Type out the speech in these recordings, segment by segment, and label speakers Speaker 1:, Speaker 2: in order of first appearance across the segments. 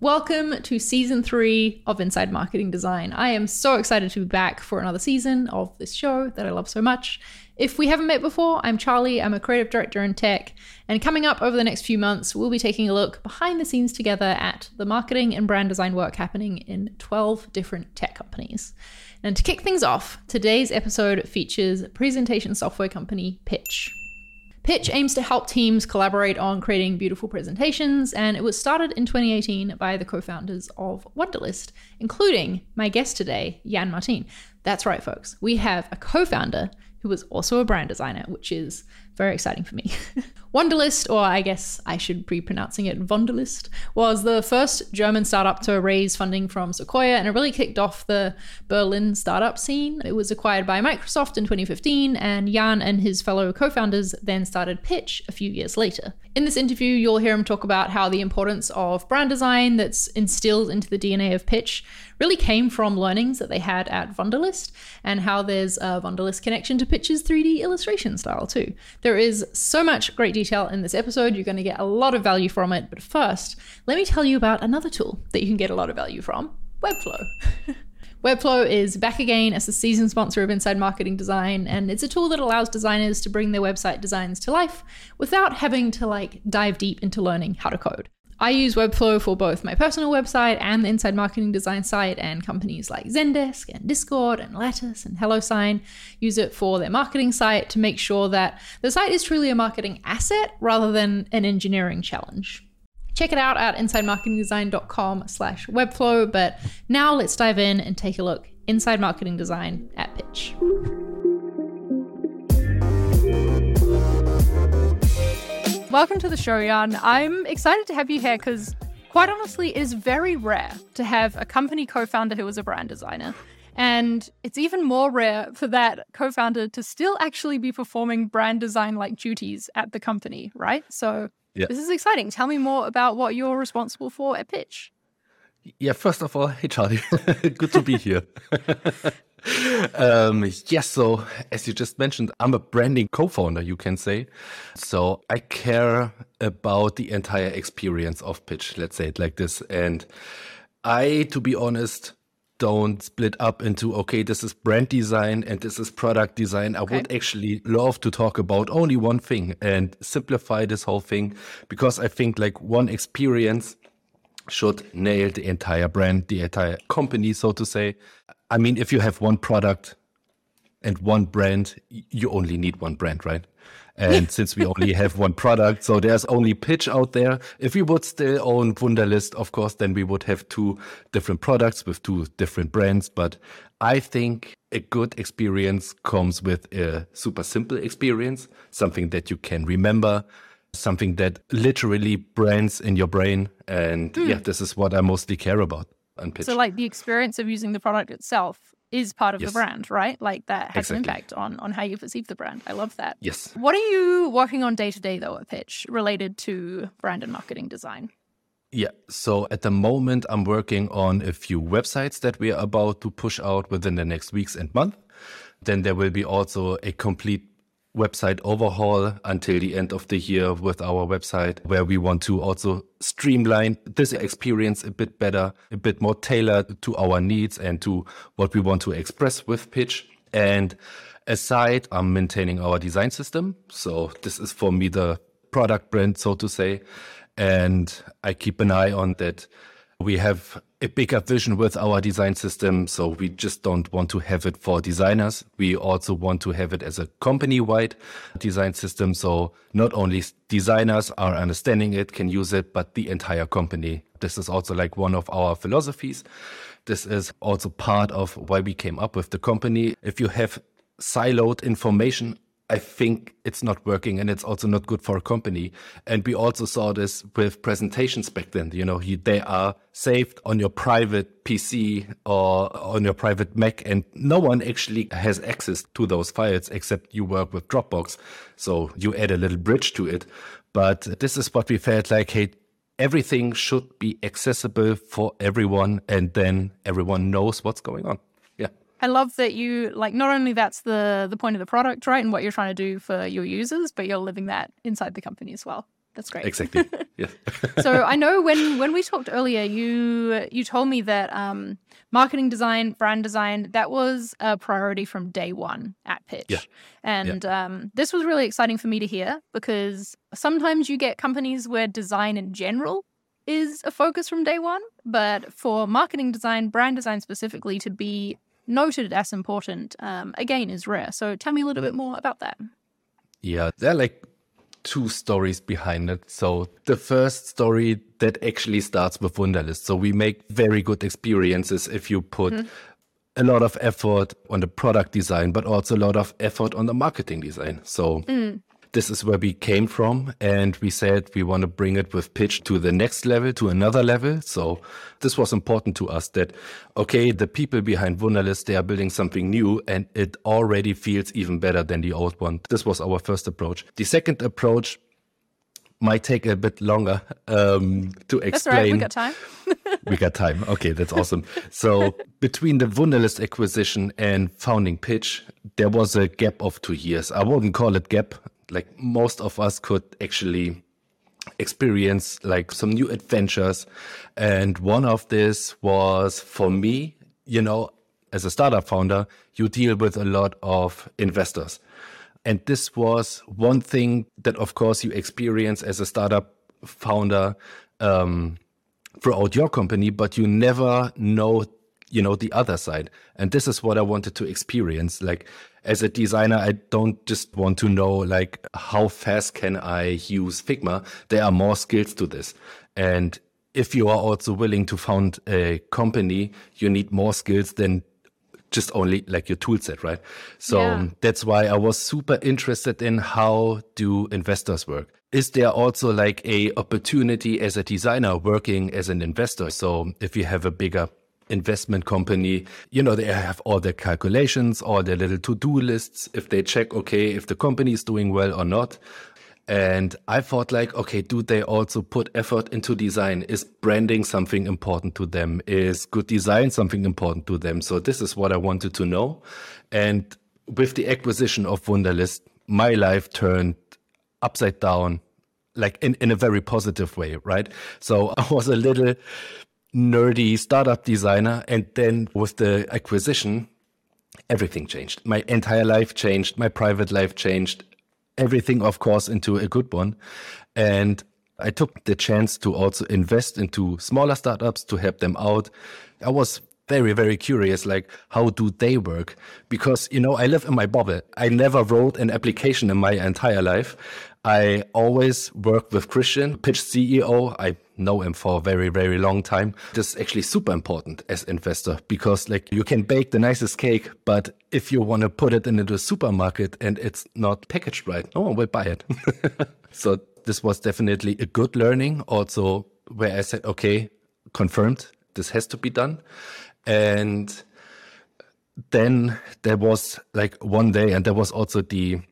Speaker 1: Welcome to season three of Inside Marketing Design. I am so excited to be back for another season of this show that I love so much. If we haven't met before, I'm Charlie. I'm a creative director in tech. And coming up over the next few months, we'll be taking a look behind the scenes together at the marketing and brand design work happening in 12 different tech companies. And to kick things off, today's episode features presentation software company Pitch. Pitch aims to help teams collaborate on creating beautiful presentations, and it was started in 2018 by the co founders of Wunderlist, including my guest today, Jan Martin. That's right, folks. We have a co founder who was also a brand designer, which is very exciting for me. Wunderlist, or I guess I should be pronouncing it Wunderlist, was the first German startup to raise funding from Sequoia and it really kicked off the Berlin startup scene. It was acquired by Microsoft in 2015, and Jan and his fellow co founders then started Pitch a few years later. In this interview, you'll hear him talk about how the importance of brand design that's instilled into the DNA of Pitch really came from learnings that they had at Wunderlist and how there's a Wunderlist connection to Pitch's 3D illustration style too. There is so much great detail in this episode. You're going to get a lot of value from it. But first, let me tell you about another tool that you can get a lot of value from Webflow. Webflow is back again as the season sponsor of Inside Marketing Design, and it's a tool that allows designers to bring their website designs to life without having to like dive deep into learning how to code. I use Webflow for both my personal website and the Inside Marketing Design site, and companies like Zendesk and Discord and Lattice and HelloSign use it for their marketing site to make sure that the site is truly a marketing asset rather than an engineering challenge. Check it out at insidemarketingdesign.com slash webflow. But now let's dive in and take a look inside marketing design at Pitch. Welcome to the show, Jan. I'm excited to have you here because, quite honestly, it is very rare to have a company co founder who is a brand designer. And it's even more rare for that co founder to still actually be performing brand design like duties at the company, right? So, yeah. this is exciting. Tell me more about what you're responsible for at Pitch.
Speaker 2: Yeah, first of all, hey, Charlie. Good to be here. um, yes, so as you just mentioned, I'm a branding co founder, you can say. So I care about the entire experience of pitch, let's say it like this. And I, to be honest, don't split up into okay this is brand design and this is product design i okay. would actually love to talk about only one thing and simplify this whole thing because i think like one experience should nail the entire brand the entire company so to say I mean, if you have one product and one brand, you only need one brand, right? And since we only have one product, so there's only pitch out there. If we would still own Wunderlist, of course, then we would have two different products with two different brands. But I think a good experience comes with a super simple experience, something that you can remember, something that literally brands in your brain. And mm. yeah, this is what I mostly care about
Speaker 1: and pitch. So, like the experience of using the product itself is part of yes. the brand, right? Like that has exactly. an impact on on how you perceive the brand. I love that.
Speaker 2: Yes.
Speaker 1: What are you working on day to day though at Pitch related to brand and marketing design?
Speaker 2: Yeah. So at the moment, I'm working on a few websites that we are about to push out within the next weeks and month. Then there will be also a complete website overhaul until the end of the year with our website, where we want to also streamline this experience a bit better, a bit more tailored to our needs and to what we want to express with Pitch. And aside, I'm maintaining our design system. So this is for me the product brand, so to say. And I keep an eye on that we have a bigger vision with our design system. So we just don't want to have it for designers. We also want to have it as a company wide design system. So not only designers are understanding it, can use it, but the entire company. This is also like one of our philosophies. This is also part of why we came up with the company. If you have siloed information I think it's not working and it's also not good for a company. And we also saw this with presentations back then. You know, you, they are saved on your private PC or on your private Mac, and no one actually has access to those files except you work with Dropbox. So you add a little bridge to it. But this is what we felt like, hey, everything should be accessible for everyone, and then everyone knows what's going on.
Speaker 1: I love that you like not only that's the the point of the product, right, and what you're trying to do for your users, but you're living that inside the company as well. That's great.
Speaker 2: Exactly. Yeah.
Speaker 1: so I know when when we talked earlier, you you told me that um, marketing design, brand design, that was a priority from day one at Pitch.
Speaker 2: Yeah.
Speaker 1: And Um, this was really exciting for me to hear because sometimes you get companies where design in general is a focus from day one, but for marketing design, brand design specifically, to be noted as important, um, again, is rare. So tell me a little bit more about that.
Speaker 2: Yeah, there are like two stories behind it. So the first story that actually starts with Wunderlist. So we make very good experiences if you put mm-hmm. a lot of effort on the product design, but also a lot of effort on the marketing design. So mm this is where we came from and we said we want to bring it with pitch to the next level to another level so this was important to us that okay the people behind wunderlist they are building something new and it already feels even better than the old one this was our first approach the second approach might take a bit longer um, to explain.
Speaker 1: That's right. We got time.
Speaker 2: we got time. Okay, that's awesome. So between the Wunderlist acquisition and founding Pitch, there was a gap of two years. I wouldn't call it gap like most of us could actually experience like some new adventures. And one of this was for me, you know, as a startup founder, you deal with a lot of investors. And this was one thing that, of course, you experience as a startup founder um, throughout your company, but you never know, you know, the other side. And this is what I wanted to experience. Like as a designer, I don't just want to know like how fast can I use Figma. There are more skills to this. And if you are also willing to found a company, you need more skills than just only like your tool set, right? So yeah. that's why I was super interested in how do investors work. Is there also like a opportunity as a designer working as an investor? So if you have a bigger investment company, you know, they have all their calculations, all their little to-do lists. If they check, okay, if the company is doing well or not. And I thought like, okay, do they also put effort into design? Is branding something important to them? Is good design something important to them? So this is what I wanted to know. And with the acquisition of Wunderlist, my life turned upside down, like in, in a very positive way, right? So I was a little nerdy startup designer. And then with the acquisition, everything changed. My entire life changed. My private life changed. Everything, of course, into a good one. And I took the chance to also invest into smaller startups to help them out. I was very, very curious, like, how do they work? Because, you know, I live in my bubble. I never wrote an application in my entire life. I always work with Christian, Pitch CEO. I know him for a very, very long time. This is actually super important as investor because like you can bake the nicest cake, but if you want to put it into a supermarket and it's not packaged right, no one will buy it. so this was definitely a good learning. Also, where I said, okay, confirmed, this has to be done. And then there was like one day, and there was also the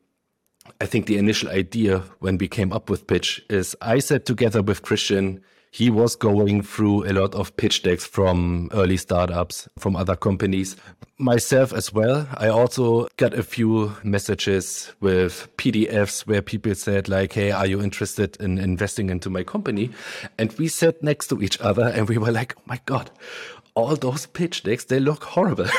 Speaker 2: I think the initial idea when we came up with pitch is I sat together with Christian. He was going through a lot of pitch decks from early startups, from other companies. Myself as well. I also got a few messages with PDFs where people said like, Hey, are you interested in investing into my company? And we sat next to each other and we were like, Oh my God, all those pitch decks, they look horrible.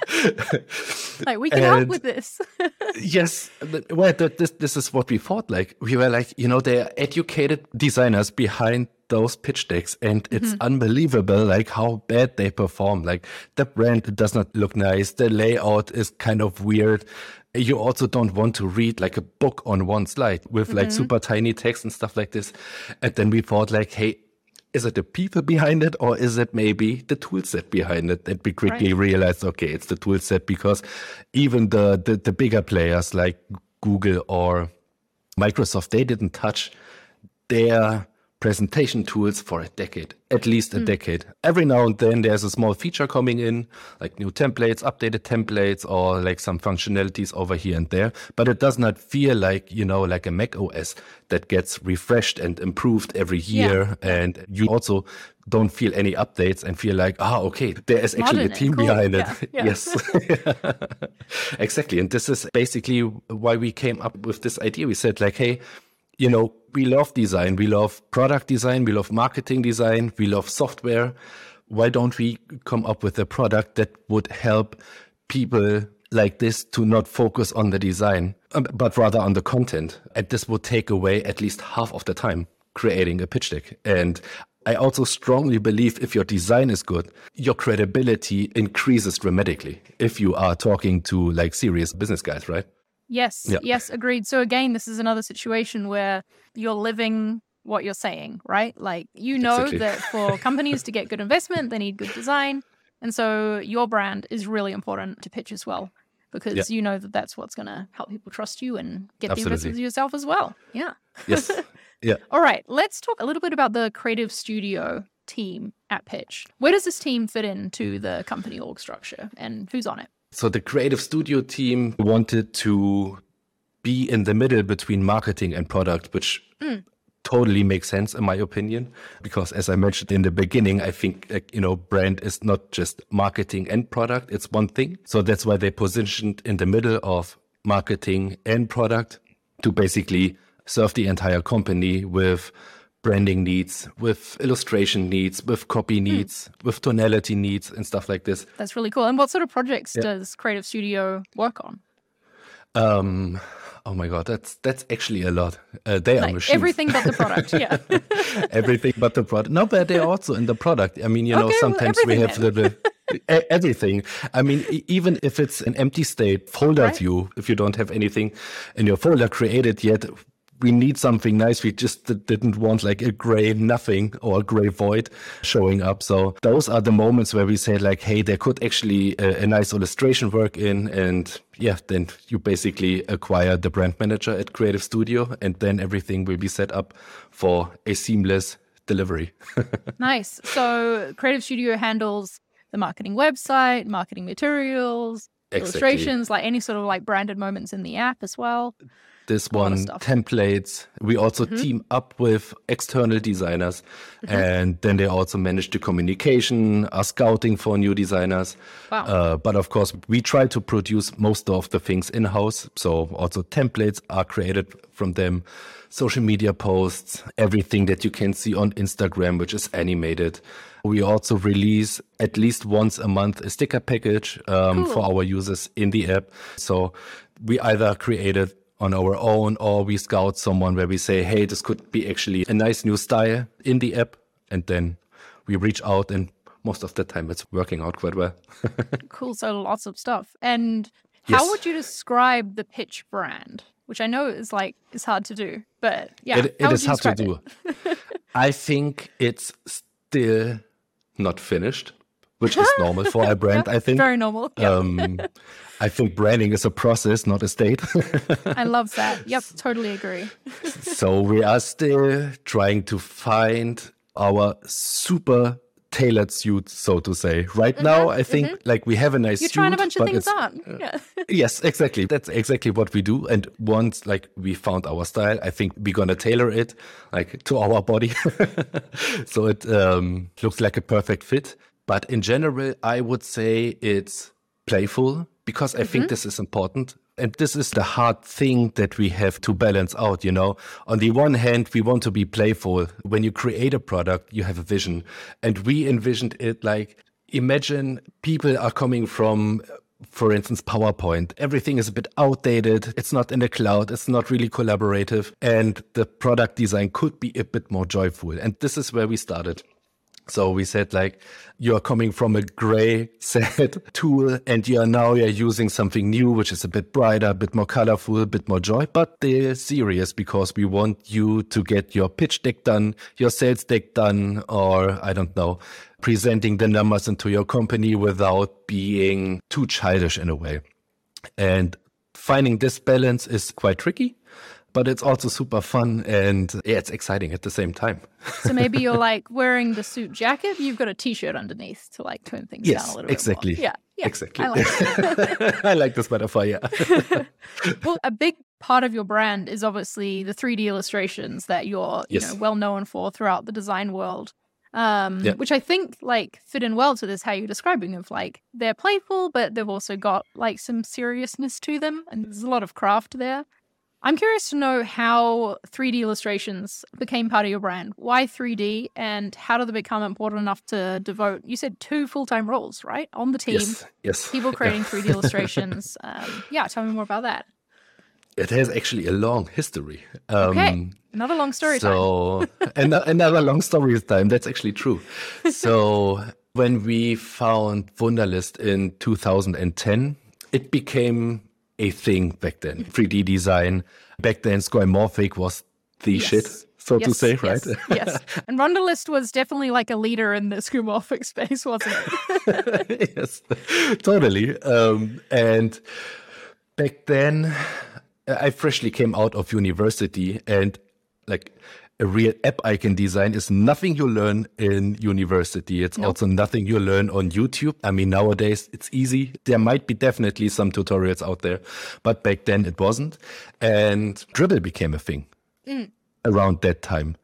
Speaker 1: like we can and help with this.
Speaker 2: yes, well, this this is what we thought. Like we were like, you know, they are educated designers behind those pitch decks, and it's mm-hmm. unbelievable, like how bad they perform. Like the brand does not look nice. The layout is kind of weird. You also don't want to read like a book on one slide with mm-hmm. like super tiny text and stuff like this. And then we thought like, hey, is it the people behind it or is it maybe the tool set behind it that we quickly right. realized okay it's the tool set because even the, the, the bigger players like google or microsoft they didn't touch their presentation tools for a decade, at least a mm. decade. Every now and then there's a small feature coming in, like new templates, updated templates, or like some functionalities over here and there. But it does not feel like, you know, like a Mac OS that gets refreshed and improved every year. Yeah. And you also don't feel any updates and feel like, ah, okay, there is actually Modern a team cool. behind it. Yeah. Yeah. yes. exactly. And this is basically why we came up with this idea. We said like, hey, you know, we love design, we love product design, we love marketing design, we love software. Why don't we come up with a product that would help people like this to not focus on the design, um, but rather on the content? And this would take away at least half of the time creating a pitch deck. And I also strongly believe if your design is good, your credibility increases dramatically if you are talking to like serious business guys, right?
Speaker 1: Yes, yeah. yes, agreed. So again, this is another situation where you're living what you're saying, right? Like you know exactly. that for companies to get good investment, they need good design. And so your brand is really important to pitch as well because yeah. you know that that's what's going to help people trust you and get Absolutely. the investment yourself as well. Yeah.
Speaker 2: Yes. Yeah.
Speaker 1: All right. Let's talk a little bit about the creative studio team at Pitch. Where does this team fit into the company org structure and who's on it?
Speaker 2: So the creative studio team wanted to be in the middle between marketing and product, which mm. totally makes sense in my opinion. Because as I mentioned in the beginning, I think you know brand is not just marketing and product; it's one thing. So that's why they positioned in the middle of marketing and product to basically serve the entire company with branding needs, with illustration needs, with copy hmm. needs, mm. with tonality needs, and stuff like this.
Speaker 1: That's really cool. And what sort of projects yeah. does Creative Studio work on?
Speaker 2: Um, oh my god, that's that's actually a lot. Uh, they like are machines.
Speaker 1: Everything but the product, yeah.
Speaker 2: everything but the product. No, but they're also in the product. I mean, you know, sometimes well, we have little everything. I mean, even if it's an empty state folder right. view, if you don't have anything in your folder created yet, we need something nice. We just didn't want like a gray nothing or a gray void showing up. So those are the moments where we say like, hey, there could actually a, uh, a nice illustration work in. And yeah, then you basically acquire the brand manager at Creative Studio and then everything will be set up for a seamless delivery.
Speaker 1: nice. So Creative Studio handles the marketing website, marketing materials, exactly. illustrations, like any sort of like branded moments in the app as well
Speaker 2: this one templates. We also mm-hmm. team up with external designers, mm-hmm. and then they also manage the communication, are scouting for new designers. Wow. Uh, but of course, we try to produce most of the things in house. So also templates are created from them, social media posts, everything that you can see on Instagram, which is animated. We also release at least once a month a sticker package um, cool. for our users in the app. So we either created on our own, or we scout someone where we say, hey, this could be actually a nice new style in the app. And then we reach out, and most of the time it's working out quite well.
Speaker 1: cool. So lots of stuff. And how yes. would you describe the pitch brand? Which I know is like is hard to do, but yeah,
Speaker 2: it, it is hard to do. I think it's still not finished which is normal for a brand,
Speaker 1: yeah,
Speaker 2: I think.
Speaker 1: Very normal. Yep. Um,
Speaker 2: I think branding is a process, not a state.
Speaker 1: I love that. Yep, totally agree.
Speaker 2: so we are still trying to find our super tailored suit, so to say. Right mm-hmm, now, I think mm-hmm. like we have a nice
Speaker 1: You're
Speaker 2: suit.
Speaker 1: trying a bunch of things on.
Speaker 2: Yeah. yes, exactly. That's exactly what we do. And once like we found our style, I think we're gonna tailor it like to our body, so it um, looks like a perfect fit. But in general, I would say it's playful because I mm-hmm. think this is important. And this is the hard thing that we have to balance out, you know. On the one hand, we want to be playful. When you create a product, you have a vision. And we envisioned it like imagine people are coming from for instance, PowerPoint. Everything is a bit outdated. It's not in the cloud. It's not really collaborative. And the product design could be a bit more joyful. And this is where we started. So we said like you are coming from a gray set tool and you are now you're using something new, which is a bit brighter, a bit more colorful, a bit more joy, but they're serious because we want you to get your pitch deck done, your sales deck done, or I don't know, presenting the numbers into your company without being too childish in a way. And finding this balance is quite tricky but it's also super fun and yeah, it's exciting at the same time.
Speaker 1: so maybe you're like wearing the suit jacket, you've got a t-shirt underneath to like tone things
Speaker 2: yes,
Speaker 1: down a little
Speaker 2: exactly.
Speaker 1: bit more. Yeah,
Speaker 2: yeah, exactly. I like, I like this metaphor. Yeah.
Speaker 1: well, a big part of your brand is obviously the 3D illustrations that you're yes. you know well known for throughout the design world. Um, yeah. which I think like fit in well to this how you're describing of like they're playful, but they've also got like some seriousness to them, and there's a lot of craft there. I'm curious to know how 3D illustrations became part of your brand. Why 3D and how did they become important enough to devote, you said two full time roles, right? On the team.
Speaker 2: Yes. yes.
Speaker 1: People creating 3D illustrations. Um, yeah, tell me more about that.
Speaker 2: It has actually a long history.
Speaker 1: Um, okay. Another long story time.
Speaker 2: so, time. another long story time. That's actually true. So, when we found Wunderlist in 2010, it became a thing back then. 3D design. Back then, Skeuomorphic was the yes. shit, so
Speaker 1: yes,
Speaker 2: to say, right?
Speaker 1: Yes, yes. And Wunderlist was definitely like a leader in the skeuomorphic space, wasn't
Speaker 2: it? yes, totally. Um, and back then, I freshly came out of university and like a real app icon design is nothing you learn in university. It's nope. also nothing you learn on YouTube. I mean, nowadays it's easy. There might be definitely some tutorials out there, but back then it wasn't. And Dribbble became a thing mm. around that time.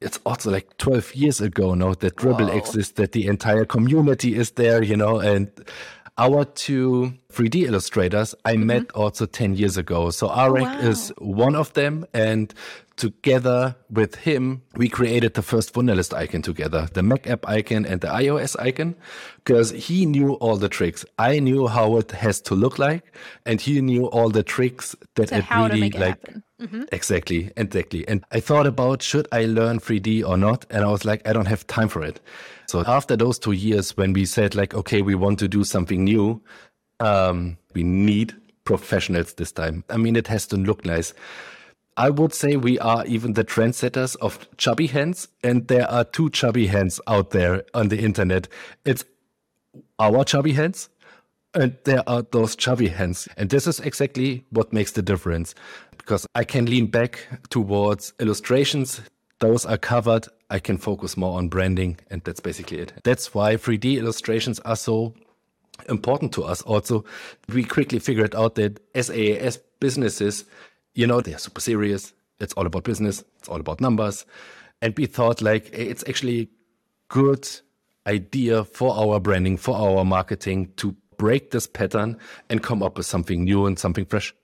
Speaker 2: It's also like 12 years ago now that Dribbble Whoa. exists, that the entire community is there, you know, and our two 3D illustrators I mm-hmm. met also 10 years ago. So Arek wow. is one of them. And together with him, we created the first Wunderlist icon together, the Mac app icon and the iOS icon, because he knew all the tricks. I knew how it has to look like, and he knew all the tricks that
Speaker 1: so
Speaker 2: it really it like. Mm-hmm. Exactly, exactly. And I thought about should I learn 3D or not? And I was like, I don't have time for it. So after those two years, when we said like, okay, we want to do something new, um, we need professionals this time. I mean, it has to look nice. I would say we are even the trendsetters of chubby hands, and there are two chubby hands out there on the internet. It's our chubby hands, and there are those chubby hands. And this is exactly what makes the difference because I can lean back towards illustrations. Those are covered. I can focus more on branding, and that's basically it. That's why 3D illustrations are so important to us. Also, we quickly figured out that SaaS businesses you know, they're super serious. It's all about business. It's all about numbers. And we thought like eh, it's actually a good idea for our branding, for our marketing to break this pattern and come up with something new and something fresh.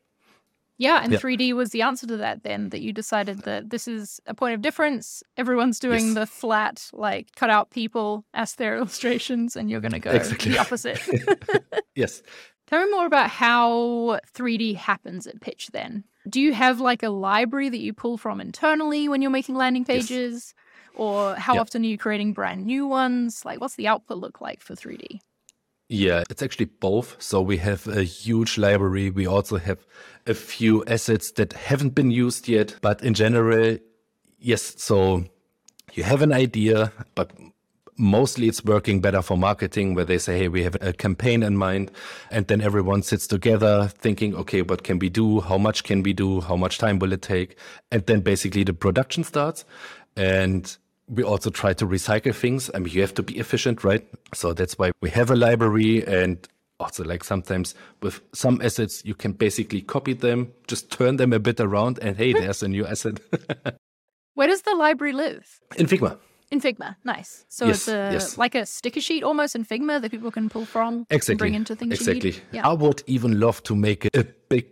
Speaker 1: Yeah, and yeah. 3D was the answer to that then that you decided that this is a point of difference. Everyone's doing yes. the flat, like cut out people as their illustrations, and you're going to go exactly. the opposite.
Speaker 2: yes.
Speaker 1: Tell me more about how 3D happens at Pitch then. Do you have like a library that you pull from internally when you're making landing pages? Yes. Or how yep. often are you creating brand new ones? Like, what's the output look like for 3D?
Speaker 2: Yeah, it's actually both. So we have a huge library. We also have a few assets that haven't been used yet. But in general, yes. So you have an idea, but mostly it's working better for marketing where they say, Hey, we have a campaign in mind. And then everyone sits together thinking, okay, what can we do? How much can we do? How much time will it take? And then basically the production starts. And we also try to recycle things. I mean, you have to be efficient, right? So that's why we have a library and also like sometimes with some assets, you can basically copy them, just turn them a bit around and hey, there's a new asset.
Speaker 1: Where does the library live?
Speaker 2: In Figma.
Speaker 1: In Figma, nice. So yes, it's a, yes. like a sticker sheet almost in Figma that people can pull from
Speaker 2: exactly.
Speaker 1: and bring into things.
Speaker 2: Exactly. Yeah. I would even love to make a big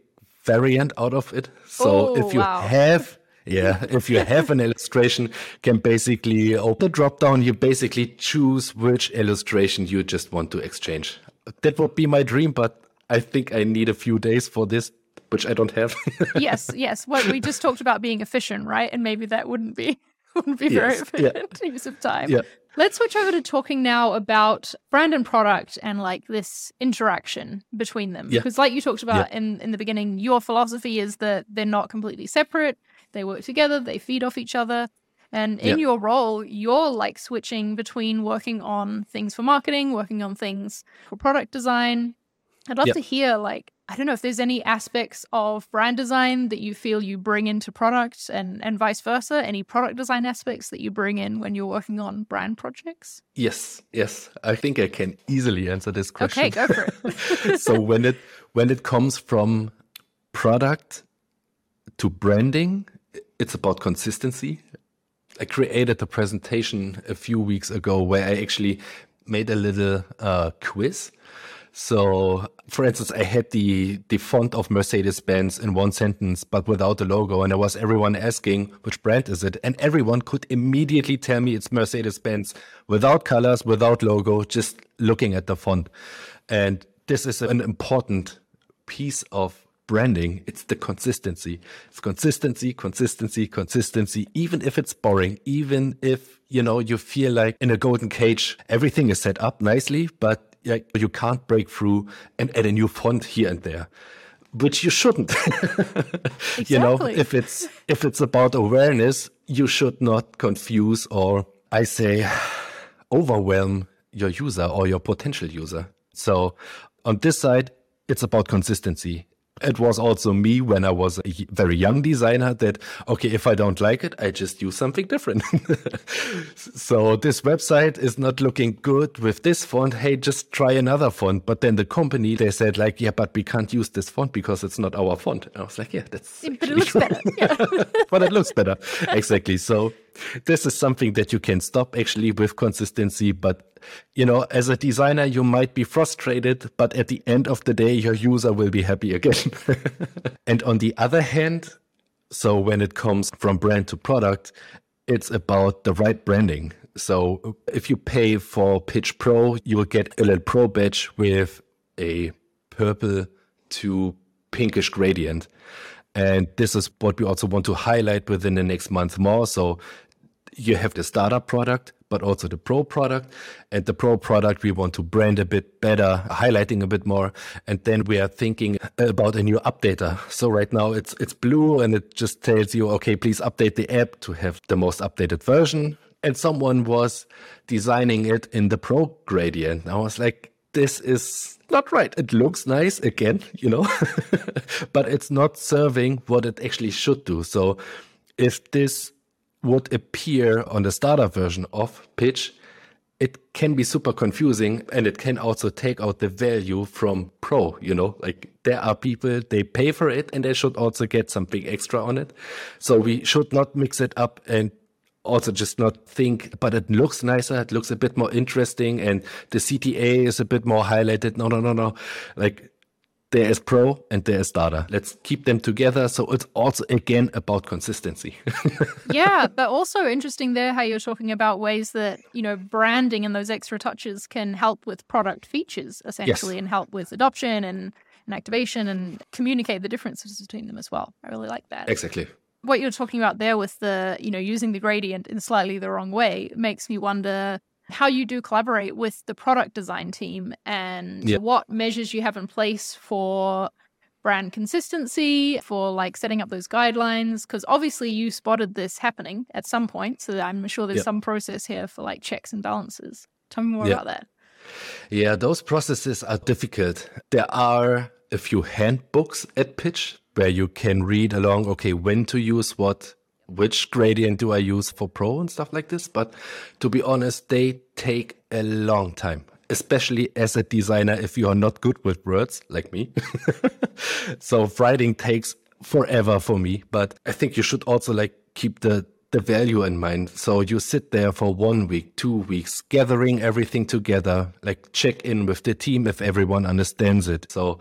Speaker 2: variant out of it. So
Speaker 1: oh,
Speaker 2: if you
Speaker 1: wow.
Speaker 2: have yeah, if you have an illustration, can basically open the drop down, you basically choose which illustration you just want to exchange. That would be my dream, but I think I need a few days for this, which I don't have.
Speaker 1: yes, yes. Well, we just talked about being efficient, right? And maybe that wouldn't be wouldn't be very efficient yeah. use of time.
Speaker 2: Yeah.
Speaker 1: Let's switch over to talking now about brand and product and like this interaction between them.
Speaker 2: Yeah.
Speaker 1: Because like you talked about yeah. in, in the beginning, your philosophy is that they're not completely separate. They work together, they feed off each other. And in your role, you're like switching between working on things for marketing, working on things for product design. I'd love to hear like I don't know if there's any aspects of brand design that you feel you bring into product and, and vice versa. Any product design aspects that you bring in when you're working on brand projects?
Speaker 2: Yes, yes. I think I can easily answer this question.
Speaker 1: Okay, go for
Speaker 2: it. so when it when it comes from product to branding, it's about consistency. I created a presentation a few weeks ago where I actually made a little uh, quiz So, for instance, I had the the font of Mercedes Benz in one sentence, but without the logo, and there was everyone asking which brand is it, and everyone could immediately tell me it's Mercedes Benz without colors, without logo, just looking at the font. And this is an important piece of branding. It's the consistency. It's consistency, consistency, consistency. Even if it's boring, even if you know you feel like in a golden cage, everything is set up nicely, but like you can't break through and add a new font here and there which you shouldn't exactly. you know if it's if it's about awareness you should not confuse or i say overwhelm your user or your potential user so on this side it's about consistency it was also me when I was a very young designer that, okay, if I don't like it, I just use something different. so this website is not looking good with this font. Hey, just try another font. But then the company, they said like, yeah, but we can't use this font because it's not our font. And I was like, yeah, that's.
Speaker 1: But it looks better. Yeah.
Speaker 2: but it looks better. Exactly. So this is something that you can stop actually with consistency. But, you know, as a designer, you might be frustrated, but at the end of the day, your user will be happy again. and on the other hand, so when it comes from brand to product, it's about the right branding. So if you pay for Pitch Pro, you will get a little pro badge with a purple to pinkish gradient. And this is what we also want to highlight within the next month more. So you have the startup product, but also the pro product. And the pro product, we want to brand a bit better, highlighting a bit more. And then we are thinking about a new updater. So right now it's, it's blue and it just tells you, okay, please update the app to have the most updated version. And someone was designing it in the pro gradient. I was like, this is not right. It looks nice again, you know, but it's not serving what it actually should do. So if this would appear on the starter version of Pitch, it can be super confusing and it can also take out the value from Pro. You know, like there are people, they pay for it and they should also get something extra on it. So we should not mix it up and also just not think, but it looks nicer, it looks a bit more interesting, and the CTA is a bit more highlighted. No, no, no, no. Like there is pro and there is starter. Let's keep them together. So it's also again about consistency.
Speaker 1: yeah, but also interesting there how you're talking about ways that, you know, branding and those extra touches can help with product features essentially yes. and help with adoption and, and activation and communicate the differences between them as well. I really like that.
Speaker 2: Exactly.
Speaker 1: What you're talking about there with the, you know, using the gradient in slightly the wrong way makes me wonder how you do collaborate with the product design team and yep. what measures you have in place for brand consistency, for like setting up those guidelines. Because obviously you spotted this happening at some point. So I'm sure there's yep. some process here for like checks and balances. Tell me more yep. about that.
Speaker 2: Yeah, those processes are difficult. There are a few handbooks at Pitch where you can read along, okay, when to use what, which gradient do I use for pro and stuff like this. But to be honest, they take a long time, especially as a designer if you are not good with words like me. so writing takes forever for me, but I think you should also like keep the the value in mind. So you sit there for one week, two weeks, gathering everything together, like check in with the team if everyone understands it. So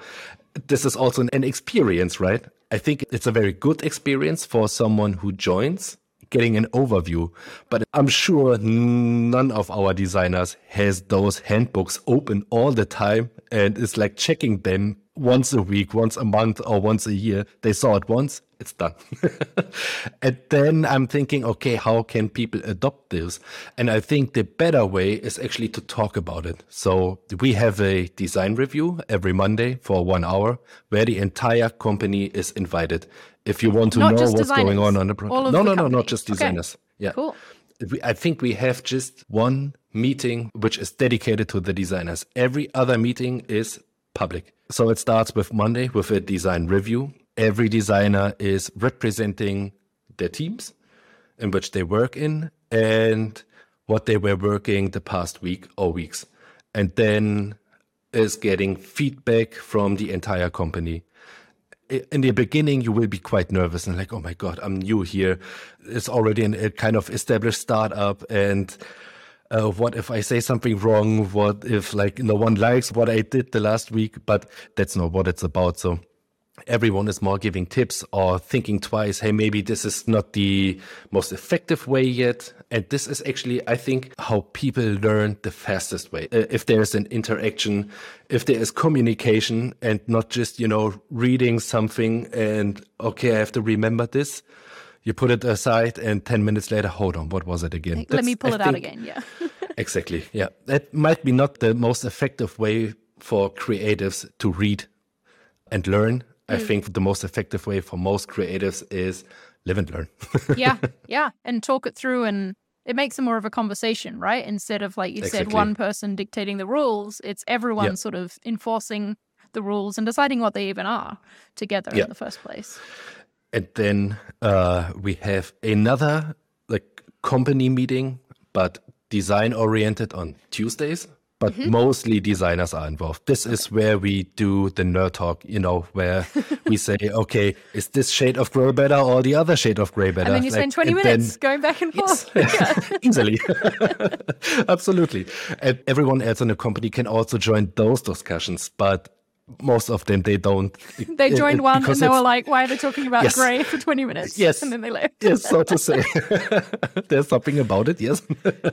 Speaker 2: this is also an experience, right? I think it's a very good experience for someone who joins getting an overview. But I'm sure none of our designers has those handbooks open all the time and is like checking them once a week, once a month, or once a year. They saw it once, it's done. and then I'm thinking, okay, how can people adopt this? And I think the better way is actually to talk about it. So we have a design review every Monday for one hour where the entire company is invited. If you want to not know what's designers. going on on the project. No, no, no, not just designers. Okay. Yeah.
Speaker 1: Cool.
Speaker 2: I think we have just one meeting which is dedicated to the designers. Every other meeting is public. So it starts with Monday with a design review. Every designer is representing their teams in which they work in and what they were working the past week or weeks. And then is getting feedback from the entire company. In the beginning, you will be quite nervous and like, oh my God, I'm new here. It's already a kind of established startup and uh, what if I say something wrong? What if like no one likes what I did the last week? But that's not what it's about. So everyone is more giving tips or thinking twice hey maybe this is not the most effective way yet and this is actually i think how people learn the fastest way uh, if there's an interaction if there is communication and not just you know reading something and okay i have to remember this you put it aside and 10 minutes later hold on what was it again
Speaker 1: let That's, me pull I it think, out again yeah
Speaker 2: exactly yeah that might be not the most effective way for creatives to read and learn I mm. think the most effective way for most creatives is live and learn.
Speaker 1: yeah, yeah, and talk it through, and it makes it more of a conversation, right? Instead of like you exactly. said, one person dictating the rules, it's everyone yep. sort of enforcing the rules and deciding what they even are together yep. in the first place.
Speaker 2: And then uh, we have another like company meeting, but design oriented on Tuesdays but mm-hmm. mostly designers are involved. This is where we do the nerd talk, you know, where we say, okay, is this shade of gray better or the other shade of gray better?
Speaker 1: And then you like, spend 20 minutes then, going back and forth.
Speaker 2: Yes, easily. Absolutely. And everyone else in the company can also join those discussions, but most of them they don't.
Speaker 1: They joined one and they were like why are they talking about yes. gray for 20 minutes?
Speaker 2: Yes.
Speaker 1: And then they left.
Speaker 2: Yes so to say. There's something about it yes.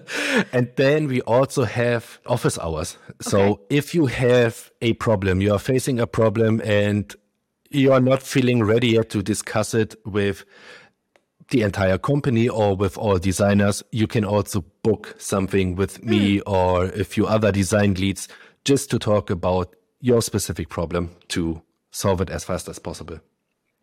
Speaker 2: And then we also have office hours. So okay. if you have a problem you are facing a problem and you are not feeling ready yet to discuss it with the entire company or with all designers you can also book something with me mm. or a few other design leads just to talk about your specific problem to solve it as fast as possible.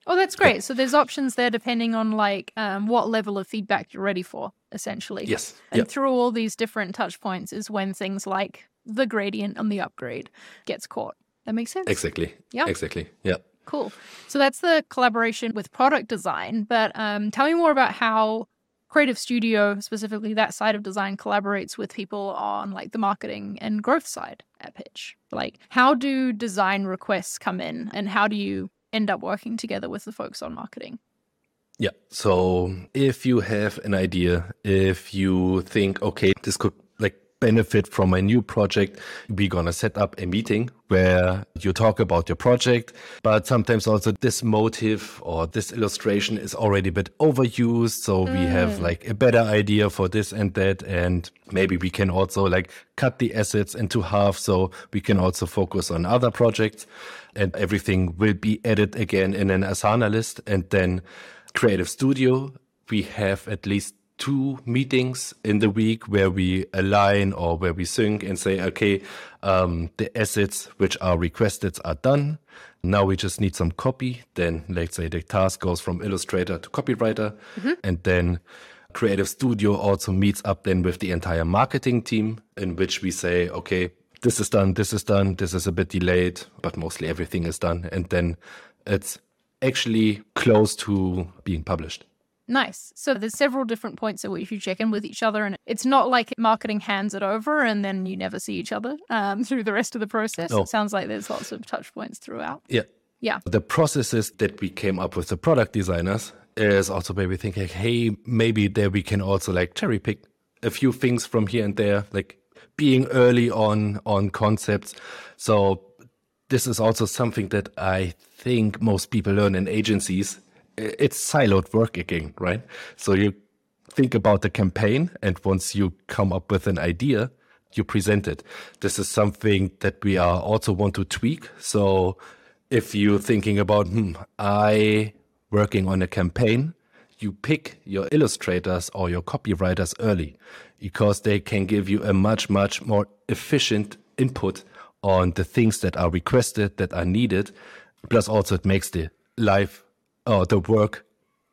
Speaker 1: Oh, that's great. So there's options there depending on like um, what level of feedback you're ready for, essentially.
Speaker 2: Yes.
Speaker 1: And yep. through all these different touch points is when things like the gradient and the upgrade gets caught. That makes sense.
Speaker 2: Exactly. Yeah. Exactly. Yeah.
Speaker 1: Cool. So that's the collaboration with product design. But um, tell me more about how Creative Studio, specifically that side of design, collaborates with people on like the marketing and growth side Pitch. Like, how do design requests come in and how do you end up working together with the folks on marketing?
Speaker 2: Yeah. So if you have an idea, if you think, okay, this could benefit from a new project, we're going to set up a meeting where you talk about your project. But sometimes also this motive or this illustration is already a bit overused. So mm. we have like a better idea for this and that. And maybe we can also like cut the assets into half. So we can also focus on other projects and everything will be added again in an Asana list. And then Creative Studio, we have at least two meetings in the week where we align or where we sync and say, okay, um, the assets which are requested are done. Now we just need some copy. Then let's say the task goes from Illustrator to copywriter. Mm-hmm. And then Creative Studio also meets up then with the entire marketing team in which we say, okay, this is done, this is done, this is a bit delayed, but mostly everything is done. And then it's actually close to being published.
Speaker 1: Nice. So there's several different points at which you check in with each other, and it's not like marketing hands it over and then you never see each other um, through the rest of the process. It sounds like there's lots of touch points throughout.
Speaker 2: Yeah.
Speaker 1: Yeah.
Speaker 2: The processes that we came up with the product designers is also maybe thinking, hey, maybe there we can also like cherry pick a few things from here and there, like being early on on concepts. So this is also something that I think most people learn in agencies it's siloed work again, right? So you think about the campaign, and once you come up with an idea, you present it. This is something that we are also want to tweak. So if you're thinking about, hmm, I working on a campaign, you pick your illustrators or your copywriters early because they can give you a much, much more efficient input on the things that are requested, that are needed. Plus, also, it makes the life uh, the work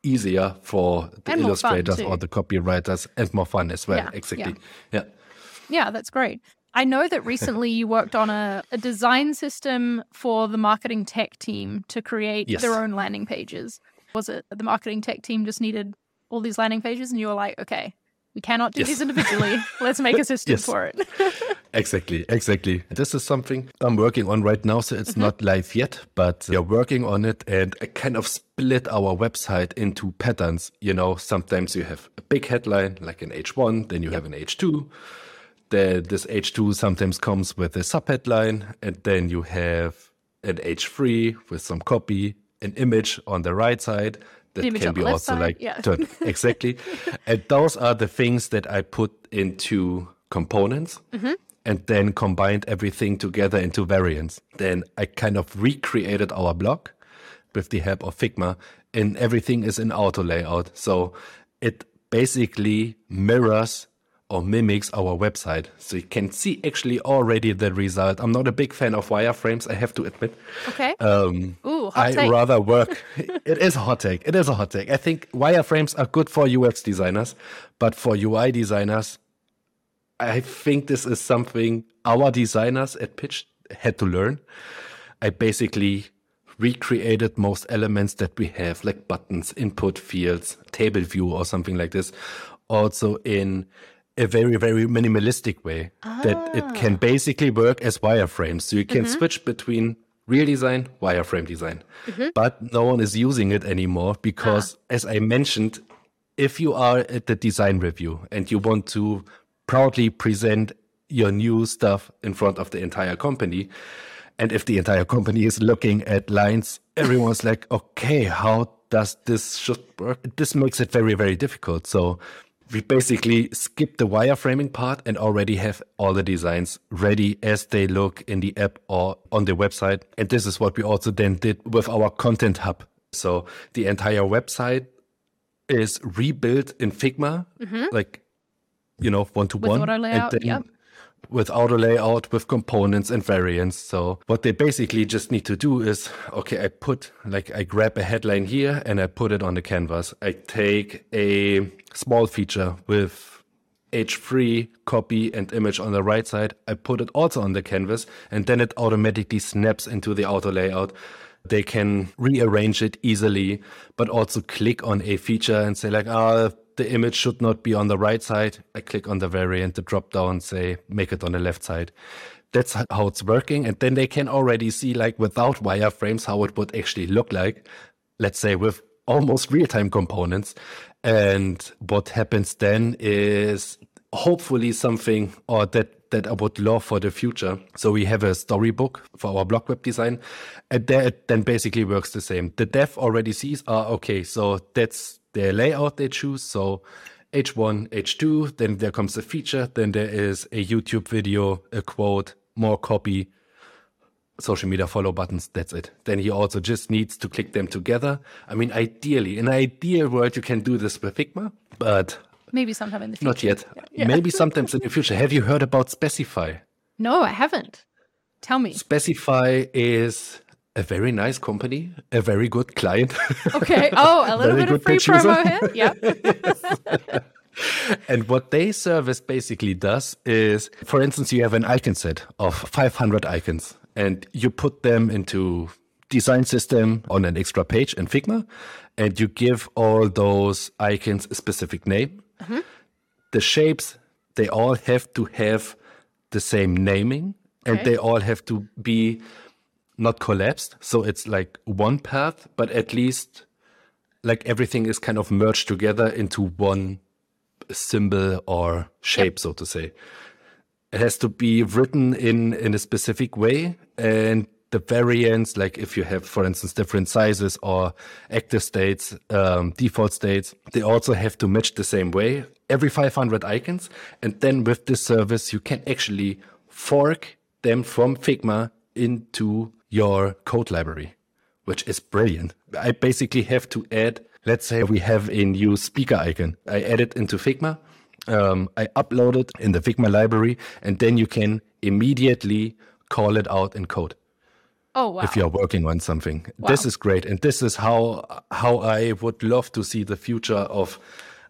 Speaker 2: easier for the and illustrators or the copywriters and more fun as well. Yeah, exactly. Yeah. yeah.
Speaker 1: Yeah, that's great. I know that recently you worked on a, a, design system for the marketing tech team to create yes. their own landing pages. Was it the marketing tech team just needed all these landing pages and you were like, okay, we cannot do yes. these individually. Let's make a system yes. for it.
Speaker 2: exactly, exactly. This is something I'm working on right now, so it's mm-hmm. not live yet, but we're working on it and I kind of split our website into patterns. You know, sometimes you have a big headline like an H1, then you have an H2 the, this H2 sometimes comes with a subheadline, and then you have an H3 with some copy, an image on the right side that
Speaker 3: image
Speaker 2: can be also
Speaker 3: side,
Speaker 2: like
Speaker 3: yeah.
Speaker 2: turned exactly. and those are the things that I put into components
Speaker 3: Mm-hmm.
Speaker 2: and then combined everything together into variants. Then I kind of recreated our block with the help of Figma, and everything is in auto layout. So it basically mirrors or mimics our website. So you can see actually already the result. I'm not a big fan of wireframes, I have to admit.
Speaker 3: Okay.
Speaker 2: Um,
Speaker 3: Ooh, hot
Speaker 2: I
Speaker 3: take.
Speaker 2: rather work. it is a hot take. It is a hot take. I think wireframes are good for UX designers, but for UI designers, I think this is something our designers at Pitch had to learn. I basically recreated most elements that we have, like buttons, input fields, table view, or something like this, also in a very, very minimalistic way that it ah. can basically work as wireframes. So you can mm-hmm. switch between real design, wireframe design. Mm-hmm. But no one is using it anymore because, ah. as I mentioned, if you are at the design review and you want to proudly present your new stuff in front of the entire company, and if the entire company is looking at lines, everyone's like, okay, how does this should work? This makes it very, very difficult. So we basically skip the wireframing part and already have all the designs ready as they look in the app or on the website. And this is what we also then did with our content hub. So the entire website is rebuilt in Figma, like you know, one to one,
Speaker 1: yep.
Speaker 2: With auto layout, with components and variants. So what they basically just need to do is, okay, I put like I grab a headline here and I put it on the canvas. I take a small feature with H3 copy and image on the right side. I put it also on the canvas and then it automatically snaps into the auto layout. They can rearrange it easily, but also click on a feature and say like, ah, the image should not be on the right side. I click on the variant, the drop down, say make it on the left side. That's how it's working. And then they can already see like without wireframes how it would actually look like. Let's say with almost real time components. And what happens then is hopefully something or that that I would love for the future. So we have a storybook for our blog web design, and there it then basically works the same. The dev already sees, ah, okay, so that's the layout they choose. So H1, H2, then there comes a feature, then there is a YouTube video, a quote, more copy, social media follow buttons. That's it. Then he also just needs to click them together. I mean, ideally, in an ideal world, you can do this with Figma, but
Speaker 3: Maybe sometime in the future.
Speaker 2: not yet. Maybe sometimes in the future. Have you heard about Specify?
Speaker 3: No, I haven't. Tell me.
Speaker 2: Specify is a very nice company, a very good client.
Speaker 3: Okay. Oh, a little
Speaker 2: Very
Speaker 3: bit of
Speaker 2: good
Speaker 3: free
Speaker 2: pitch user.
Speaker 3: promo here. Yeah.
Speaker 2: and what they service basically does is, for instance, you have an icon set of 500 icons and you put them into design system on an extra page in Figma and you give all those icons a specific name. The shapes, they all have to have the same naming and
Speaker 3: Okay.
Speaker 2: they all have to be not collapsed. So it's like one path, but at least like everything is kind of merged together into one symbol or shape, so to say. It has to be written in in a specific way, and the variants, like if you have, for instance, different sizes or active states, um, default states, they also have to match the same way. Every 500 icons, and then with this service, you can actually fork them from Figma into your code library which is brilliant. I basically have to add, let's say we have a new speaker icon. I add it into Figma. Um, I upload it in the Figma library, and then you can immediately call it out in code
Speaker 3: Oh wow.
Speaker 2: if you're working on something. This is great, and this is how how I would love to see the future of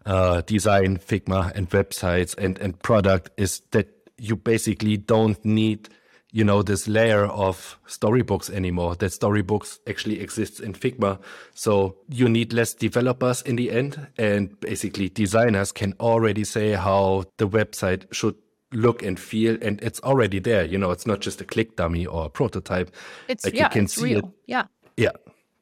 Speaker 2: uh, design, Figma, and websites and and product is that you basically don't need you know this layer of storybooks anymore. That storybooks actually exists in Figma, so you need less developers in the end, and basically designers can already say how the website should look and feel and it's already there you know it's not just a click dummy or a prototype
Speaker 3: it's
Speaker 2: like
Speaker 3: yeah,
Speaker 2: you can
Speaker 3: it's
Speaker 2: see
Speaker 3: real.
Speaker 2: it
Speaker 3: Yeah.
Speaker 2: yeah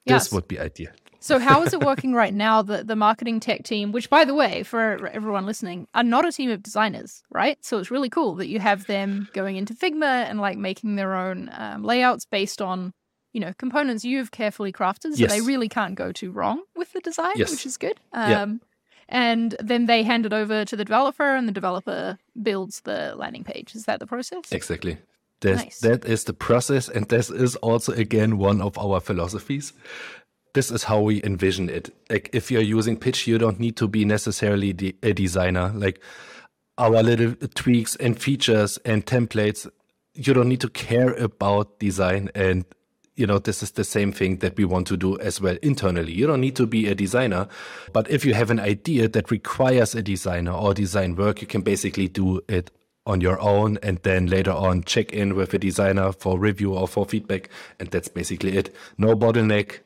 Speaker 3: Yes.
Speaker 2: this would be ideal
Speaker 1: So how is it working right now? The the marketing tech team, which by the way, for everyone listening, are not a team of designers, right? So it's really cool that you have them going into Figma and like making their own um, layouts based on you know components you've carefully crafted, so
Speaker 2: Yes.
Speaker 1: they really can't go too wrong with the design,
Speaker 2: Yes.
Speaker 1: which is good. Um,
Speaker 2: Yeah.
Speaker 1: And then they hand it over to the developer, and the developer builds the landing page. Is that the process?
Speaker 2: Exactly.
Speaker 1: Nice.
Speaker 2: That is the process, and this is also again one of our philosophies. This is how we envision it. Like if you're using Pitch, you don't need to be necessarily the, a designer. Like our little tweaks and features and templates, you don't need to care about design and you know this is the same thing that we want to do as well internally. You don't need to be a designer but if you have an idea that requires a designer or design work you can basically do it on your own and then later on check in with a designer for review or for feedback and that's basically it. No bottleneck.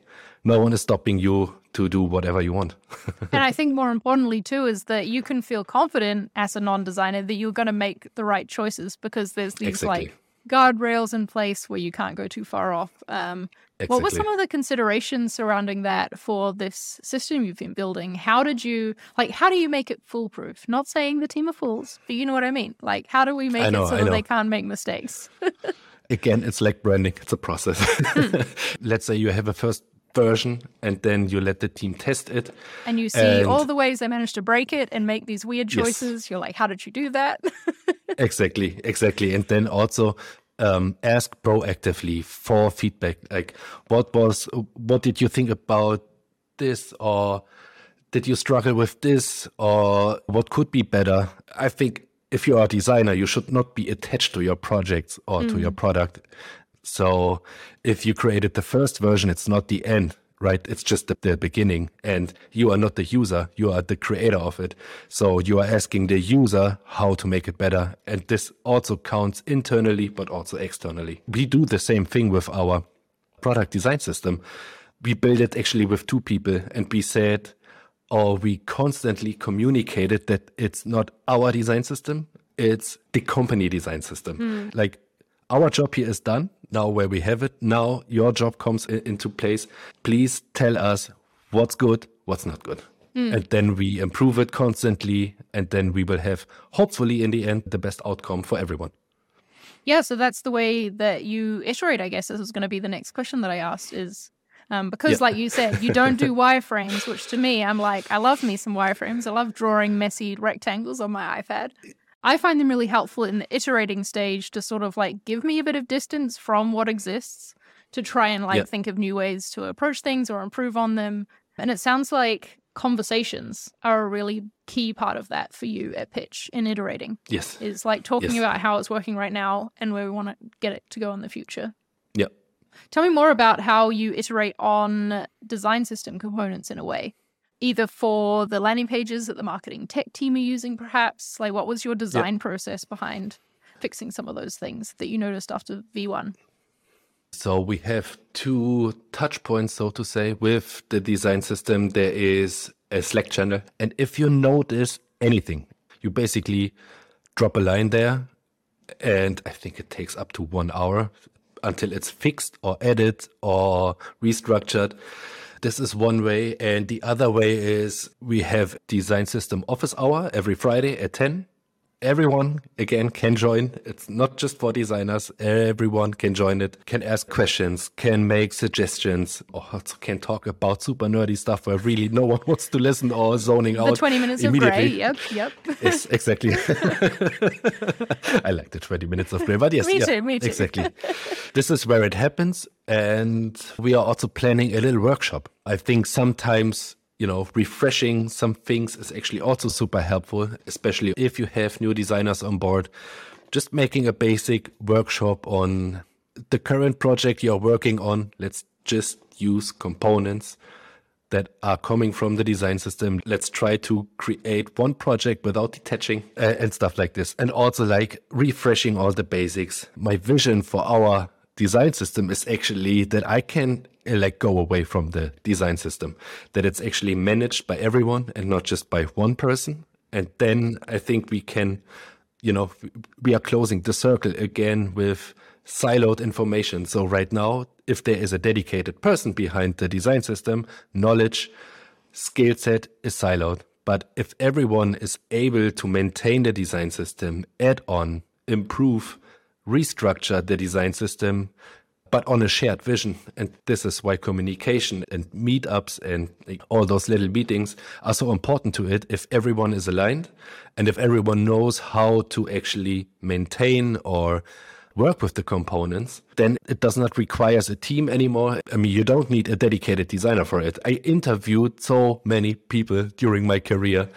Speaker 2: No one is stopping you to do whatever you want.
Speaker 1: And I think more importantly too is that you can feel confident as a non-designer that you're going to make the right choices because there's these
Speaker 2: Exactly.
Speaker 1: like guardrails in place where you can't go too far off. Um, What were some of the considerations surrounding that for this system you've been building? How did you like? How do you make it foolproof? Not saying the team are fools, but you know what I mean. Like, how do we make
Speaker 2: know,
Speaker 1: it so
Speaker 2: I
Speaker 1: that
Speaker 2: know.
Speaker 1: they can't make mistakes?
Speaker 2: again it's like branding it's a process let's say you have a first version and then you let the team test it.
Speaker 1: And you see
Speaker 2: And-
Speaker 1: all the ways they managed to break it and make these weird
Speaker 2: Yes.
Speaker 1: choices. You're like, how did you do that?
Speaker 2: exactly exactly. And then also um, ask proactively for feedback. Like what was what did you think about this? Or did you struggle with this? Or what could be better? I think if you are a designer you should not be attached to your projects or to your product so if you created the first version it's not the end right? It's just the, the beginning. And you are not the user you are the creator of it. So you are asking the user how to make it better. And this also counts internally but also externally. We do the same thing with our product design system. We built it actually with two people. And we said or we constantly communicated that it's not our design system it's the company design system. Hmm. Like our job here is done now where we have it now your job comes into place please tell us what's good what's not good and then we improve it constantly and then we will have hopefully in the end the best outcome for everyone
Speaker 1: Yeah, so that's the way that you iterate, I guess. This is going to be the next question that I asked is um, because,
Speaker 2: Yeah.
Speaker 1: like you said, you don't do wireframes, which to me, I'm like, I love me some wireframes. I love drawing messy rectangles on my iPad. I find them really helpful in the iterating stage to sort of like give me a bit of distance from what exists to try and like
Speaker 2: Yeah.
Speaker 1: think of new ways to approach things or improve on them. And it sounds like conversations are a really key part of that for you at Pitch in iterating
Speaker 2: yes
Speaker 1: is like talking
Speaker 2: Yes.
Speaker 1: about how it's working right now and where we want to get it to go in the future.
Speaker 2: yeah
Speaker 1: Tell me more about how you iterate on design system components in a way, either for the landing pages that the marketing tech team are using, perhaps. Like, what was your design process behind fixing some of those things that you noticed after V1?
Speaker 2: So we have two touch points, so to say, with the design system. There is a Slack channel. And if you notice anything, you basically drop a line there. And I think it takes up to one hour until it's fixed or added or restructured. This is one way. And the other way is we have design system office hour every Friday at 10 everyone again can join it's not just for designers everyone can join it can ask questions can make suggestions or can talk about super nerdy stuff where really no one wants to listen or zoning
Speaker 1: The
Speaker 2: out
Speaker 1: 20 minutes of gray. Yep, yep.
Speaker 2: Yes, exactly. I like the 20 minutes of gray, but yes,
Speaker 1: Me
Speaker 2: yeah,
Speaker 1: too, me too.
Speaker 2: exactly. this is where it happens. And we are also planning a little workshop. I think sometimes, you know, refreshing some things is actually also super helpful, especially if you have new designers on board. Just making a basic workshop on the current project you're working on. Let's just use components that are coming from the design system. Let's try to create one project without detaching uh, and stuff like this. And also like refreshing all the basics. My vision for our design system is actually that I can uh, like go away from the design system, that it's actually managed by everyone and not just by one person. And then I think we can, you know, we are closing the circle again with siloed information. So right now, if there is a dedicated person behind the design system, knowledge, skill set is siloed. But if everyone is able to maintain the design system, add on, improve, restructure the design system, but on a shared vision. And this is why communication and meetups and all those little meetings are so important to it. If everyone is aligned and if everyone knows how to actually maintain or work with the components, then it does not require a team anymore. I mean, you don't need a dedicated designer for it. I interviewed so many people during my career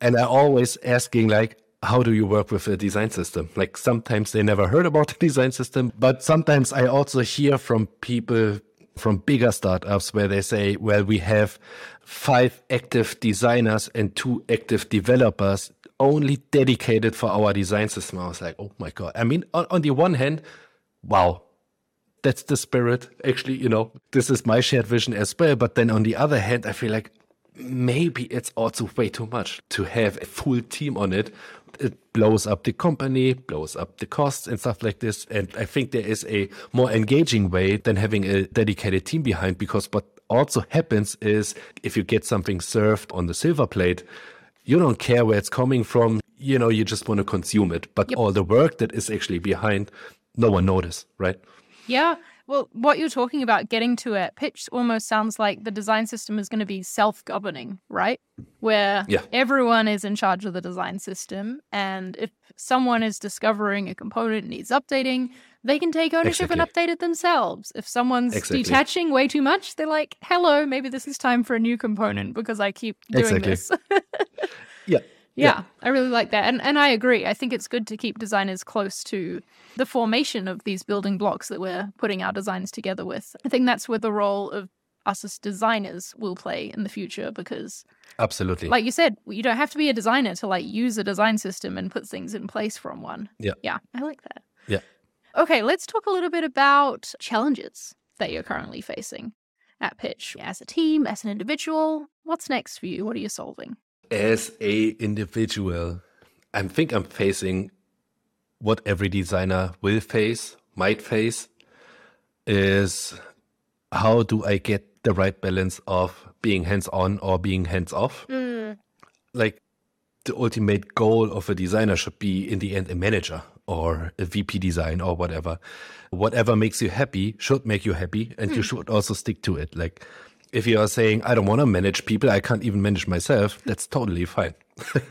Speaker 2: and I always asking like, how do you work with a design system? Like sometimes they never heard about the design system, but sometimes I also hear from people from bigger startups where they say, well, we have five active designers and two active developers only dedicated for our design system. I was like, oh my God. I mean, on, on the one hand, wow, that's the spirit. Actually, you know, this is my shared vision as well. But then on the other hand, I feel like maybe it's also way too much to have a full team on it it blows up the company, blows up the costs and stuff like this. And I think there is a more engaging way than having a dedicated team behind because what also happens is if you get something served on the silver plate, you don't care where it's coming from. You know, you just want to consume it. But yep. all the work that is actually behind, no one notice, right?
Speaker 1: Yeah. Well, what you're talking about getting to at pitch almost sounds like the design system is going to be self governing, right? Where yeah. everyone is in charge of the design system. And if someone is discovering a component needs updating, they can take ownership exactly. and update it themselves. If someone's exactly. detaching way too much, they're like, hello, maybe this is time for a new component because I keep doing exactly. this.
Speaker 2: yeah.
Speaker 1: Yeah, I really like that. And and I agree. I think it's good to keep designers close to the formation of these building blocks that we're putting our designs together with. I think that's where the role of us as designers will play in the future because
Speaker 2: absolutely.
Speaker 1: like you said you don't have to be a designer to like use a design system and put things in place from one.
Speaker 2: Yeah.
Speaker 1: Yeah i like that.
Speaker 2: Yeah.
Speaker 1: Okay let's talk a little bit about challenges that you're currently facing at pitch. As a team as an individual what's next for you? What are you solving
Speaker 2: as a individual, I think I'm facing what every designer will face, might face, is how do I get the right balance of being hands on or being hands off? Mm. Like the ultimate goal of a designer should be in the end a manager or a VP design or whatever. Whatever makes you happy should make you happy and mm. you should also stick to it. Like if you are saying I don't want to manage people, I can't even manage myself, that's totally fine.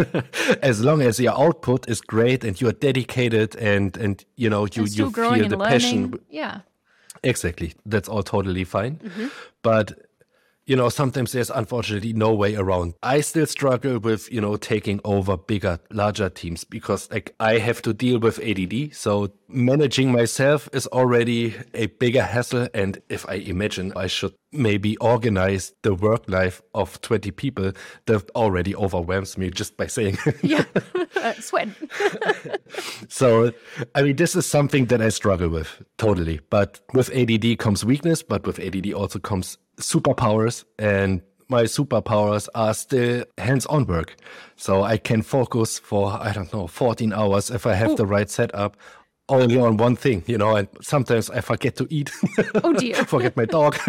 Speaker 2: as long as your output is great and you're dedicated and and you know you you feel the learning. passion.
Speaker 1: Yeah.
Speaker 2: Exactly. That's all totally fine. Mm-hmm. But you know, sometimes there's unfortunately no way around. I still struggle with, you know, taking over bigger, larger teams because like I have to deal with ADD. So managing myself is already a bigger hassle. And if I imagine I should maybe organize the work life of 20 people, that already overwhelms me just by saying.
Speaker 1: yeah, uh, sweat.
Speaker 2: so, I mean, this is something that I struggle with totally. But with ADD comes weakness, but with ADD also comes superpowers and my superpowers are still hands-on work. So I can focus for, I don't know, 14 hours if I have Ooh. the right setup only on one thing, you know, and sometimes I forget to eat.
Speaker 1: Oh dear.
Speaker 2: forget my dog.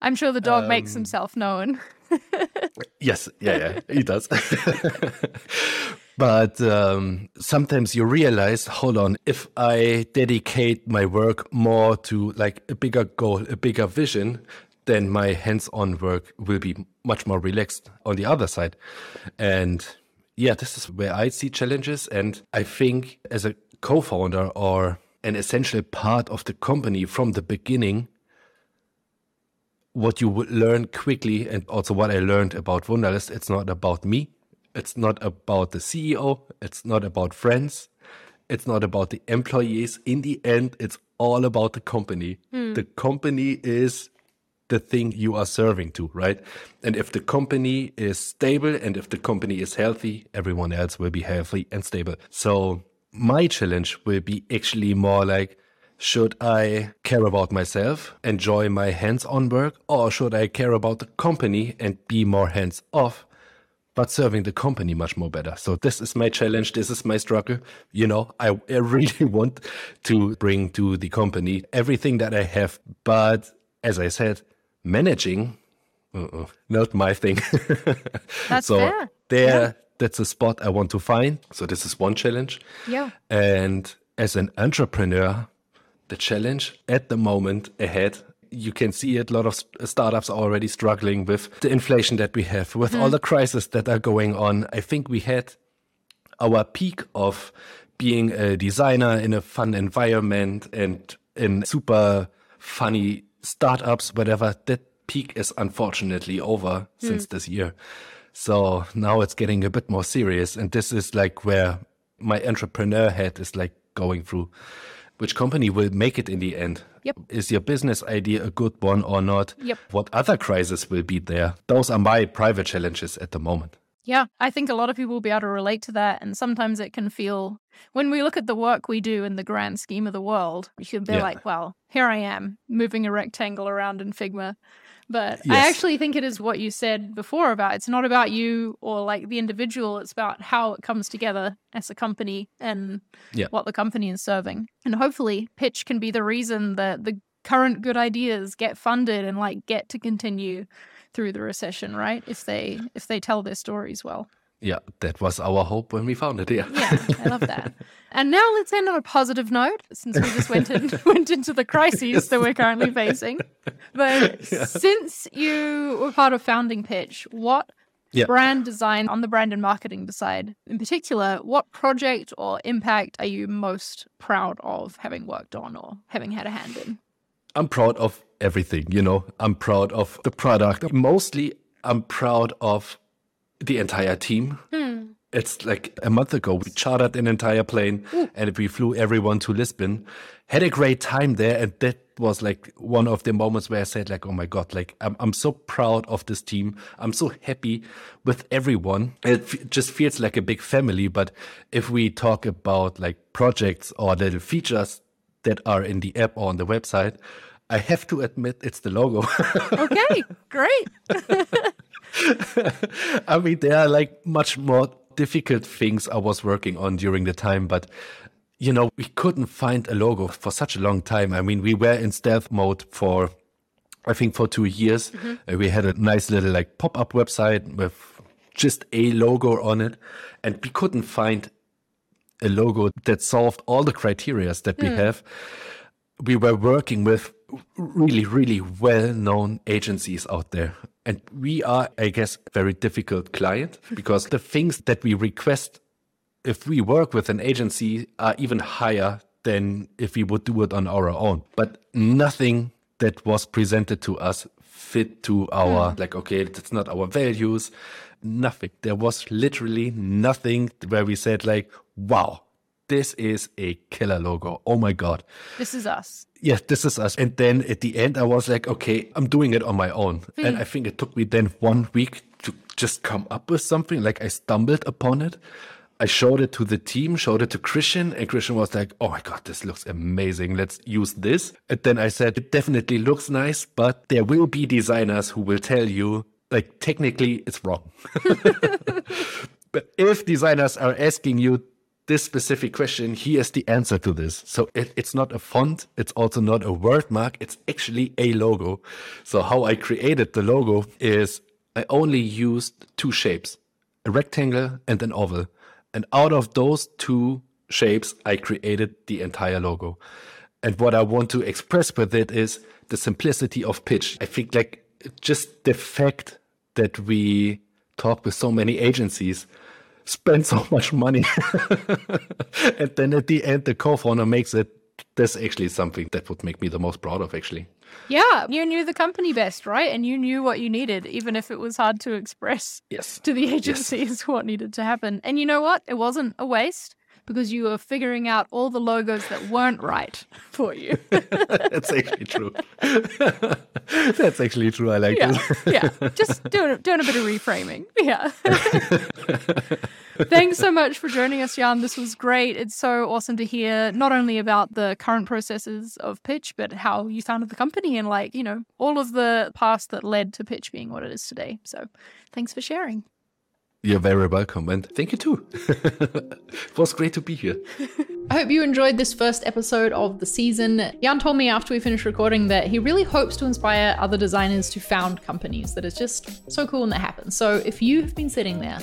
Speaker 1: I'm sure the dog um, makes himself known.
Speaker 2: yes, yeah, yeah, he does. But um, sometimes you realize, hold on, if I dedicate my work more to like a bigger goal, a bigger vision, then my hands-on work will be much more relaxed on the other side. And yeah, this is where I see challenges. And I think as a co-founder or an essential part of the company from the beginning, what you would learn quickly and also what I learned about Wunderlist, it's not about me. It's not about the CEO. It's not about friends. It's not about the employees. In the end, it's all about the company. Hmm. The company is the thing you are serving to, right? And if the company is stable and if the company is healthy, everyone else will be healthy and stable. So my challenge will be actually more like, should I care about myself, enjoy my hands on work, or should I care about the company and be more hands off? But serving the company much more better. So this is my challenge. This is my struggle. You know, I, I really want to bring to the company everything that I have. But as I said, managing, uh-uh, not my thing.
Speaker 1: That's
Speaker 2: so
Speaker 1: fair.
Speaker 2: there,
Speaker 1: Yeah.
Speaker 2: that's a spot I want to find. So this is one challenge.
Speaker 1: Yeah.
Speaker 2: And as an entrepreneur, the challenge at the moment ahead, you can see it. A lot of startups are already struggling with the inflation that we have, with all the mm-hmm. crises that are going on. I think we had our peak of being a designer in a fun environment and in super funny startups, whatever. That peak is unfortunately over mm. since this year. So now it's getting a bit more serious. And this is like where my entrepreneur head is like going through. Which company will make it in the end?
Speaker 1: Yep.
Speaker 2: Is your business idea a good one or not?
Speaker 1: Yep.
Speaker 2: What other crises will be there? Those are my private challenges at the moment.
Speaker 1: Yeah, I think a lot of people will be able to relate to that. And sometimes it can feel, when we look at the work we do in the grand scheme of the world, you can be
Speaker 2: Yeah.
Speaker 1: like, well, here I am moving a rectangle around in Figma. But I actually think it is what you said before about it's not about you or like the individual, it's about how it comes together as a company and
Speaker 2: Yeah.
Speaker 1: what the company is serving. And hopefully, pitch can be the reason that the current good ideas get funded and like get to continue through the recession, right? If they if they tell their stories well.
Speaker 2: Yeah, that was our hope when we found it. Yeah.
Speaker 1: Yeah, I love that. And now let's end on a positive note, since we just went in, went into the crises that we're currently facing. But since you were part of founding Pitch, what
Speaker 2: Yeah.
Speaker 1: brand design on the brand and marketing side, in particular, what project or impact are you most proud of having worked on or having had a hand in?
Speaker 2: I'm proud of everything, you know. I'm proud of the product. Mostly, I'm proud of the entire team. Hmm. It's like a month ago, we chartered an entire plane and we flew everyone to Lisbon. Had a great time there. And that was like one of the moments where I said, like, oh my God, like, I'm, I'm so proud of this team. I'm so happy with everyone. It f- just feels like a big family. But if we talk about like projects or little features that are in the app or on the website, I have to admit it's the logo.
Speaker 1: Okay, great.
Speaker 2: I mean, there are like much more difficult things I was working on during the time, but you know, we couldn't find a logo for such a long time. I mean, we were in stealth mode for, I think, for two years. Uh, we had a nice little like pop up website with just a logo on it, and we couldn't find a logo that solved all the criterias that we have. We were working with really, really well known agencies out there. And we are, I guess, very difficult client because the things that we request if we work with an agency are even higher than if we would do it on our own. But nothing that was presented to us fit to our hmm. like okay that's not our values nothing there was literally nothing where we said like wow this is a killer logo oh my god
Speaker 1: This is us.
Speaker 2: Yes, this is us. And then at the end, I was like, okay, I'm doing it on my own. And hmm. I think it took me then one week to just come up with something. Like I stumbled upon it. I showed it to the team, showed it to Christian, and Christian was like, oh my God, this looks amazing. Let's use this. And then I said, it definitely looks nice, but there will be designers who will tell you, like, technically it's wrong. But if designers are asking you this specific question, here's the answer to this. So it, it's not a font, it's also not a word mark, it's actually a logo. So how I created the logo is I only used two shapes, a rectangle and an oval. And out of those two shapes, I created the entire logo. And what I want to express with it is the simplicity of pitch. I think like just the fact that we talk with so many agencies, spend so much money, and then at the end the co-founder makes it. That's actually something that would make me the most proud of. Actually,
Speaker 1: Yeah, you knew the company best, right? And you knew what you needed, even if it was hard to express
Speaker 2: yes,
Speaker 1: to the agencies what needed to happen. And you know what? It wasn't a waste because you were figuring out all the logos that weren't right for you.
Speaker 2: that's actually true. that's actually true. I like
Speaker 1: yeah,
Speaker 2: it.
Speaker 1: yeah. Just doing doing a bit of reframing. Yeah. Thanks so much for joining us, Jan. This was great. It's so awesome to hear not only about the current processes of Pitch, but how you founded the company and like, you know, all of the past that led to Pitch being what it is today. So thanks for sharing.
Speaker 2: You're very welcome, and thank you too. it was great to be here.
Speaker 1: I hope you enjoyed this first episode of the season. Jan told me after we finished recording that he really hopes to inspire other designers to found companies. That is just so cool when that happens. So if you have been sitting there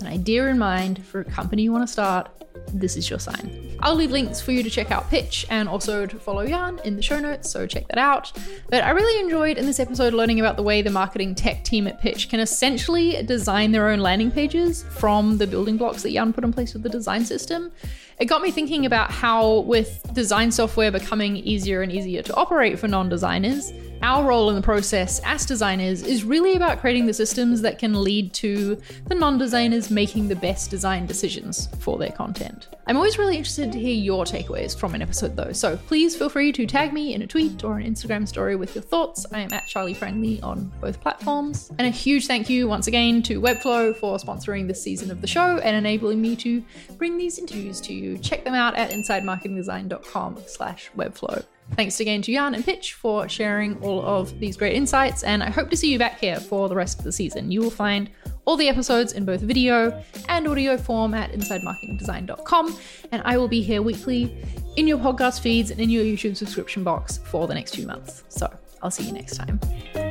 Speaker 1: an idea in mind for a company you want to start, this is your sign. I'll leave links for you to check out Pitch and also to follow Jan in the show notes, so check that out. But I really enjoyed in this episode learning about the way the marketing tech team at Pitch can essentially design their own landing pages from the building blocks that Jan put in place with the design system. It got me thinking about how, with design software becoming easier and easier to operate for non designers, our role in the process as designers is really about creating the systems that can lead to the non designers making the best design decisions for their content. I'm always really interested to hear your takeaways from an episode though, so please feel free to tag me in a tweet or an Instagram story with your thoughts. I am at Charli Prangley on both platforms. And a huge thank you once again to Webflow for sponsoring this season of the show and enabling me to bring these interviews to you. Check them out at insidemarketingdesign.com slash webflow. Thanks again to Jan and Pitch for sharing all of these great insights, and I hope to see you back here for the rest of the season. You will find all the episodes in both video and audio form at insidemarketingdesign.com, and I will be here weekly in your podcast feeds and in your YouTube subscription box for the next few months. So I'll see you next time.